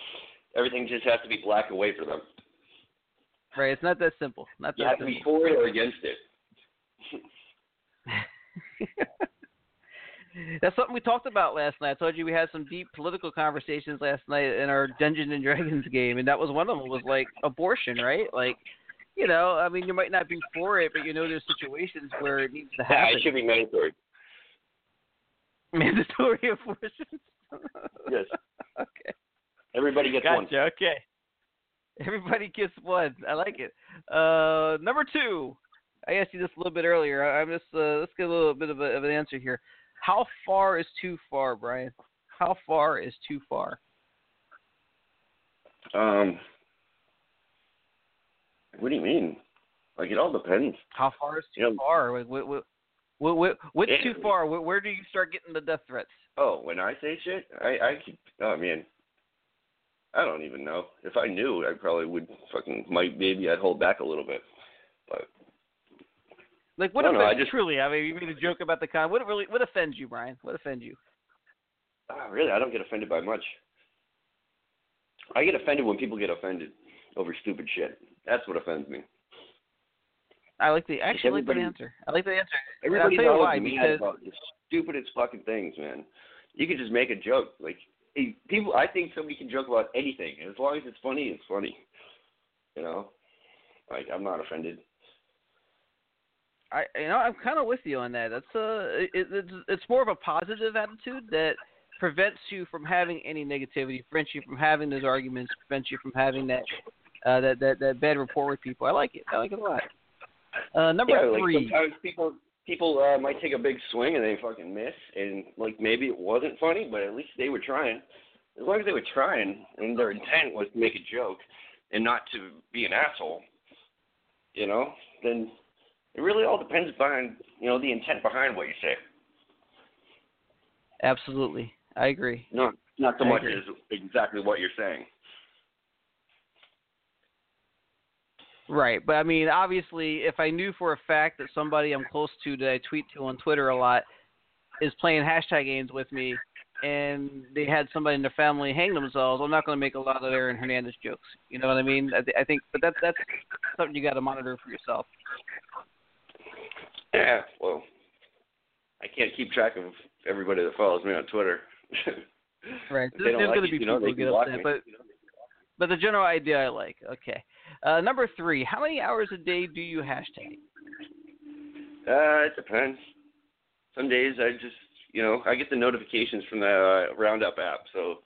everything just has to be black and white for them. Right. It's not that simple. Not You that have to be for it or against it. That's something we talked about last night. I told you we had some deep political conversations last night in our Dungeons and Dragons game, and that was one of them. Was like abortion, right? Like, you know, I mean, you might not be for it, but you know, there's situations where it needs to Yeah, happen. it should be mandatory. Mandatory abortion. Yes. okay. Everybody gets one. Gotcha. Okay. Everybody gets one. I like it. Uh, number two. I asked you this a little bit earlier. I- I'm just uh, let's get a little bit of, a, of an answer here. How far is too far, Brian? How far is too far? Um, what do you mean? Like it all depends. How far is too You know- far? Like, what, what, what, what, what's Yeah. too far? Where, where do you start getting the death threats? Oh, when I say shit, I I keep. Oh man, I don't even know. If I knew, I probably would fucking might maybe I'd hold back a little bit. But Like, what offends I just- truly? I mean, you made a joke about the con. What really? What offends you, Brian? What offends you? oh, really, I don't get offended by much. I get offended when people get offended over stupid shit. That's what offends me. I like the actually I like the answer. I like the answer. Everybody's I'll tell you always why. mad Because about the stupidest fucking things, man. You can just make a joke. Like people, I think somebody can joke about anything, and as long as it's funny, it's funny. You know, like I'm not offended. I you know I'm kind of with you on that. That's uh it, it's it's more of a positive attitude that prevents you from having any negativity, prevents you from having those arguments, prevents you from having that uh that that that bad rapport with people. I like it. I like it a lot. Uh number yeah, like three. sometimes people people uh, might take a big swing and they fucking miss, and like maybe it wasn't funny, but at least they were trying. As long as they were trying, and their intent was to make a joke and not to be an asshole, you know, then it really all depends on you know the intent behind what you say. Absolutely, I agree. Not not so I much agree. as exactly what you're saying. Right, but I mean, obviously, if I knew for a fact that somebody I'm close to that I tweet to on Twitter a lot is playing hashtag games with me, and they had somebody in their family hang themselves, I'm not going to make a lot of Aaron Hernandez jokes. You know what I mean? I, th- I think, but that's that's something you got to monitor for yourself. Yeah, well, I can't keep track of everybody that follows me on Twitter. Right. There's going like to be people who get upset, but but the general idea I like. Okay. Uh, number three, how many hours a day do you hashtag? Uh, it depends. Some days I just, you know, I get the notifications from the uh, Roundup app. So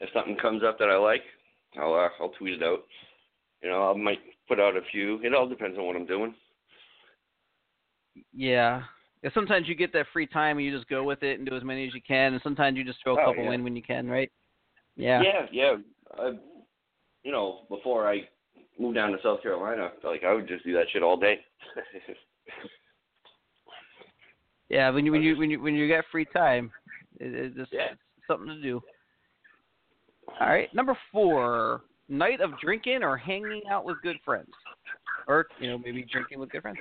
if something comes up that I like, I'll uh, I'll tweet it out. You know, I might put out a few. It all depends on what I'm doing. Yeah. Yeah, sometimes you get that free time and you just go with it and do as many as you can, and sometimes you just throw a Oh, couple yeah. in when you can, right? Yeah. Yeah, yeah. I, you know, before I moved down to South Carolina, I felt like I would just do that shit all day. Yeah, when you when you when you when you get free time, it, it's just Yeah. it's something to do. All right, number four, night of drinking or hanging out with good friends, or you know maybe drinking with good friends.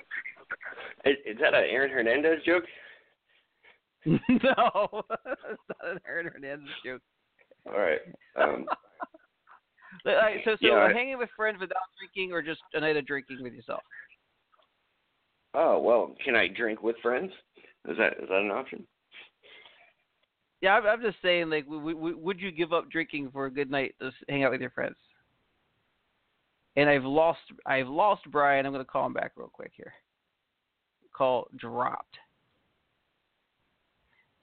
Is, is that a Aaron Hernandez joke? no, it's not an Aaron Hernandez joke. All right. Um, right, so so Yeah, I- hanging with friends without drinking, or just a night of drinking with yourself. oh well, can I drink with friends? Is that is that an option? Yeah, I'm, I'm just saying, like, w- w- would you give up drinking for a good night to hang out with your friends? And I've lost, I've lost Brian. I'm going to call him back real quick here. Call dropped.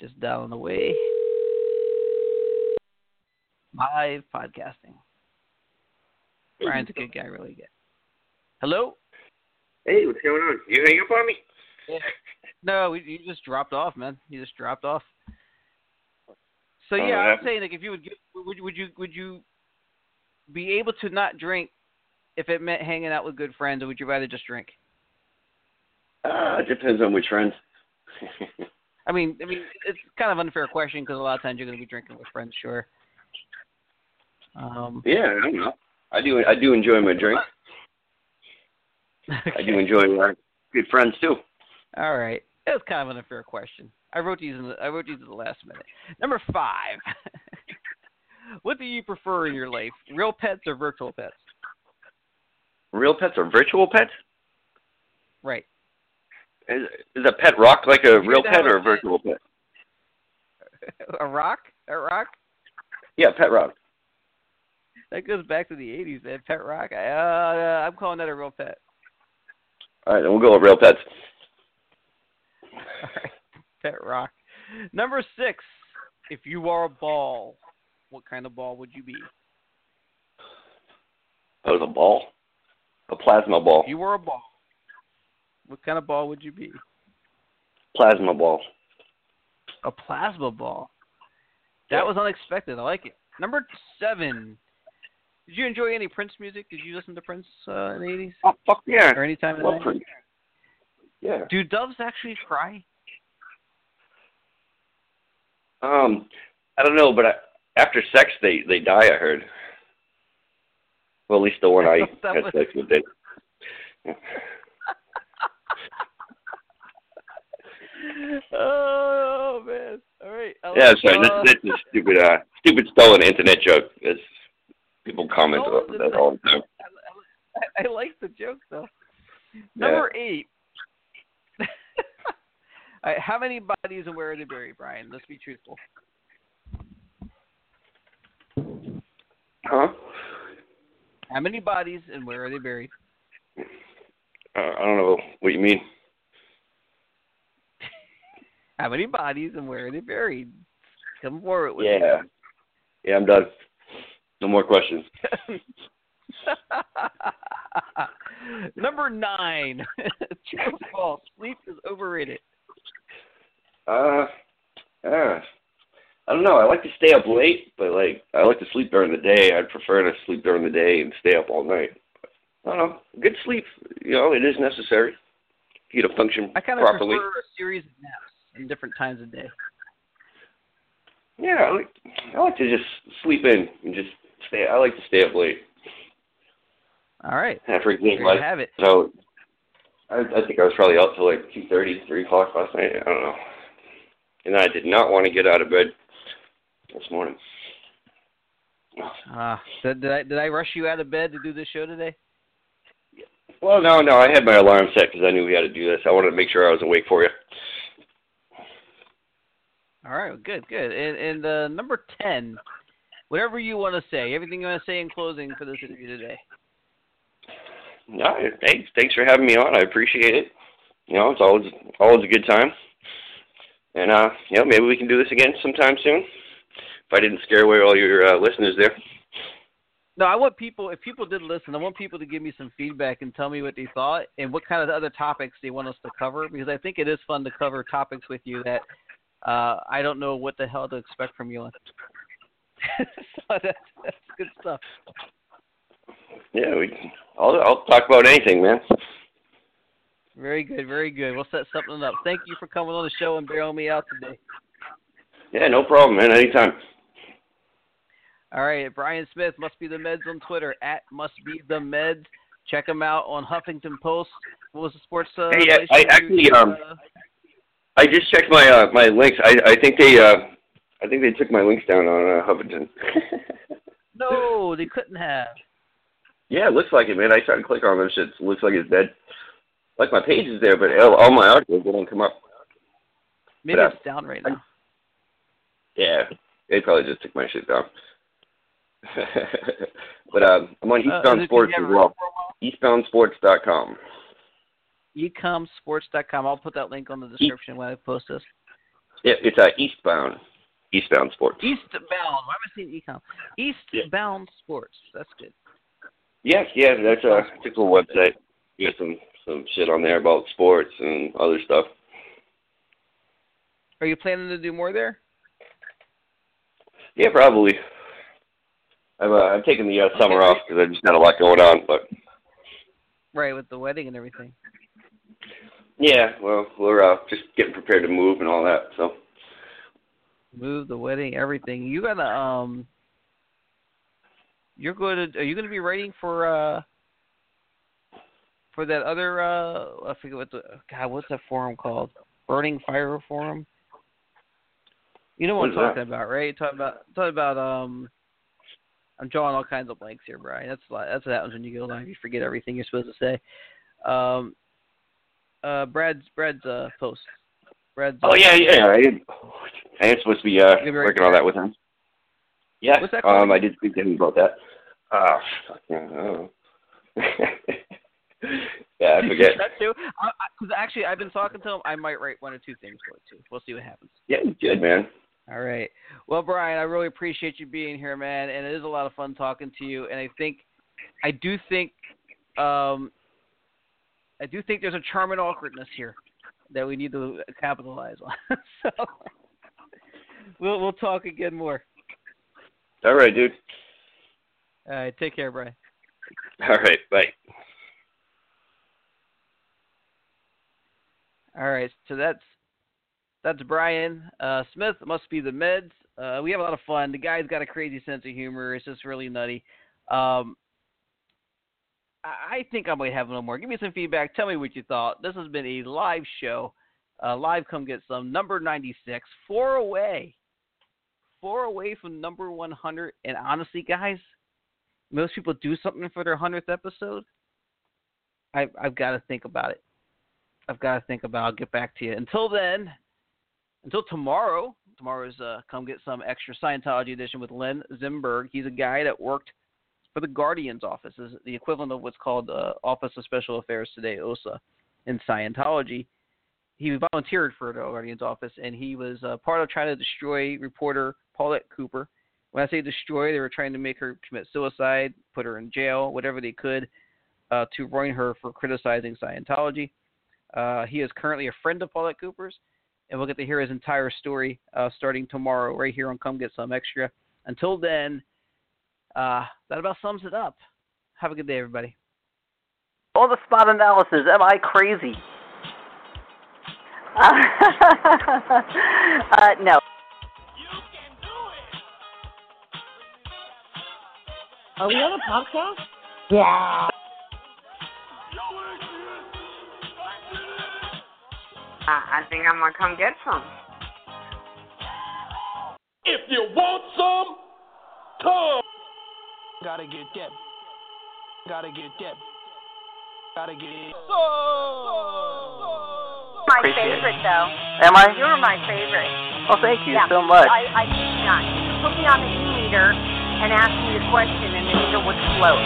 Just dialing away. Live podcasting. Brian's a good guy, really good. Hello? Hey, what's going on? You hang up on me? No, you just dropped off, man. You just dropped off. So Oh, yeah, I'm saying like if you would, would would you would you be able to not drink if it meant hanging out with good friends, or would you rather just drink? Uh, it depends on which friends. I mean, I mean, it's kind of an unfair question because a lot of times you're going to be drinking with friends, sure. Um, yeah, I don't know. I do I do enjoy my drink. I do enjoy my good friends too. All right, it was kind of an unfair question. I wrote these in the, I wrote these at the last minute. Number five. what do you prefer in your life, real pets or virtual pets? Real pets or virtual pets? Right. Is, is a pet rock like a real pet or a virtual pet? a rock? A rock? Yeah, pet rock. That goes back to the '80s, man. Pet rock. I, uh, I'm calling that a real pet. All right, then we'll go with real pets. Right. Pet rock. Number six. If you are a ball, what kind of ball would you be? That was a ball, a plasma ball, If you were a ball, what kind of ball would you be? plasma ball. A plasma ball. That was unexpected. I like it. Number seven. Did you enjoy any Prince music? Did you listen to Prince uh, in the '80s Oh fuck yeah! or any time in the Prince. Yeah. Do doves actually cry? Um, I don't know, but I, after sex they they die. I heard. Well, at least the one I had was- sex with did. Oh man! All right. I Yeah, sorry. That's, that's a stupid, uh, stupid stolen internet joke. It's, people comment about that all the time. I, I like the joke though. Number eight. All right, how many bodies and where are they buried, Brian? Let's be truthful. Huh? How many bodies and where are they buried? Uh, I don't know what you mean. How many bodies and where are they buried? Come forward with Yeah. Yeah, I'm done. No more questions. Number nine. True or false? Sleep is overrated. Uh, yeah. I don't know. I like to stay up late, but like I like to sleep during the day. I'd prefer to sleep during the day and stay up all night. I don't know. Good sleep, you know, it is necessary you to function I kind of properly. prefer a series of naps in different times of day. Yeah, I like I like to just sleep in and just stay. I like to stay up late. All right. There example, you I, have it. so I, I think I was probably out till like two thirty, three o'clock last night. I don't know. And I did not want to get out of bed this morning. Uh, did, did I did I rush you out of bed to do this show today? Well, no, no, I had my alarm set because I knew we had to do this. I wanted to make sure I was awake for you. All right, good, good. And, and uh, number ten, whatever you want to say, everything you want to say in closing for this interview today. yeah, hey, thanks for having me on. I appreciate it. You know, it's always always a good time. And uh, you know, maybe we can do this again sometime soon. If I didn't scare away all your uh, listeners there. No, I want people. If people did listen, I want people to give me some feedback and tell me what they thought and what kind of other topics they want us to cover because I think it is fun to cover topics with you that uh, I don't know what the hell to expect from you so that's, that's good stuff. Yeah, we. I'll I'll talk about anything, man. Very good, very good. We'll set something up. Thank you for coming on the show and bailing me out today. Yeah, no problem, man. Anytime. All right, Brian Smith must be the meds on Twitter at must be the meds. Check him out on Huffington Post. What was the sports? Uh, Hey, yeah, I actually, um, uh, I just checked my uh my links. I I think they uh I think they took my links down on uh, Huffington. no, they couldn't have. yeah, it looks like it, man. I tried to click on those shits. It looks like it's dead. Like my page is there, but all, all my articles they don't come up. Maybe But, uh, it's down right now. Yeah, they probably just took my shit down. but um, I'm on Uh, Eastbound is it- Sports as you well. ever- Eastboundsports.com. ecomsports.com. I'll put that link on the description when I post this. Yeah, it's uh, Eastbound. Eastbound Sports. Eastbound. Why am I saying ecom? Eastbound Sports. That's good. Yes, yeah, that's a, it's a cool website. You got some some shit on there about sports and other stuff. Are you planning to do more there? Yeah, probably. I'm uh, I've taken the uh, summer Okay. off because I just got a lot going on. But Right, with the wedding and everything. Yeah, well, we're uh, just getting prepared to move and all that. So Move the wedding, everything. You gotta um. You're going to. Are you going to be writing for uh? For that other uh, I forget what the God, what's that forum called? Burning Fire Forum. You know what, What I'm is that? talking about, right? Talking about talking about um. I'm drawing all kinds of blanks here, Brian. That's li- that's what happens when you get online. You forget everything you're supposed to say. Um. Uh, Brad's Brad's uh post. Brad's. oh yeah, yeah, I am, I am supposed to be uh, You're very working on that with him. Yeah, What's that called um, I did speak to him about that. Ah, fuck, yeah, I don't know. yeah, I forget. that too. Because actually, I've been talking to him. I might write one or two things for it too. We'll see what happens. Yeah, good man. All right. Well, Brian, I really appreciate you being here, man, and it is a lot of fun talking to you. And I think, I do think, um, I do think there's a charm and awkwardness here that we need to capitalize on. so we'll we'll talk again more. All right, dude. All right. Take care, Brian. All right, bye. All right, so that's that's Brian uh, Smith. Must be the meds. Uh, we have a lot of fun. The guy's got a crazy sense of humor. It's just really nutty. Um, I I think I might have a little more. Give me some feedback. Tell me what you thought. This has been a live show. Uh, live, Come Get Sum. Number 96, four away, four away from number 100. And honestly, guys, most people do something for their hundredth episode. I've I've got to think about it. I've got to think about. it. I'll get back to you. Until then, until tomorrow. Tomorrow's uh, Come Get Sum extra Scientology edition with Len Zimberg. He's a guy that worked for the Guardian's office, is the equivalent of what's called uh, Office of Special Affairs today, OSA, in Scientology. He volunteered for the Guardian's office, and he was uh, part of trying to destroy reporter Paulette Cooper. When I say destroy, they were trying to make her commit suicide, put her in jail, whatever they could, uh, to ruin her for criticizing Scientology. Uh, he is currently a friend of Paulette Cooper's, and we'll get to hear his entire story uh, starting tomorrow right here on Come Get Sum Extra. Until then, uh, that about sums it up. Have a good day, everybody. All the spot analysis. Am I crazy? uh, no. Are we on a podcast? Yeah. I, I think I'm gonna come get some. If you want some, come. Gotta get that. Gotta get that. Gotta get My Appreciate it. favorite, though. Am I? You're my favorite. Well, thank you Yeah. so much. I, I kid you not. You put me on the e-meter and asked me a question, and the meter would float.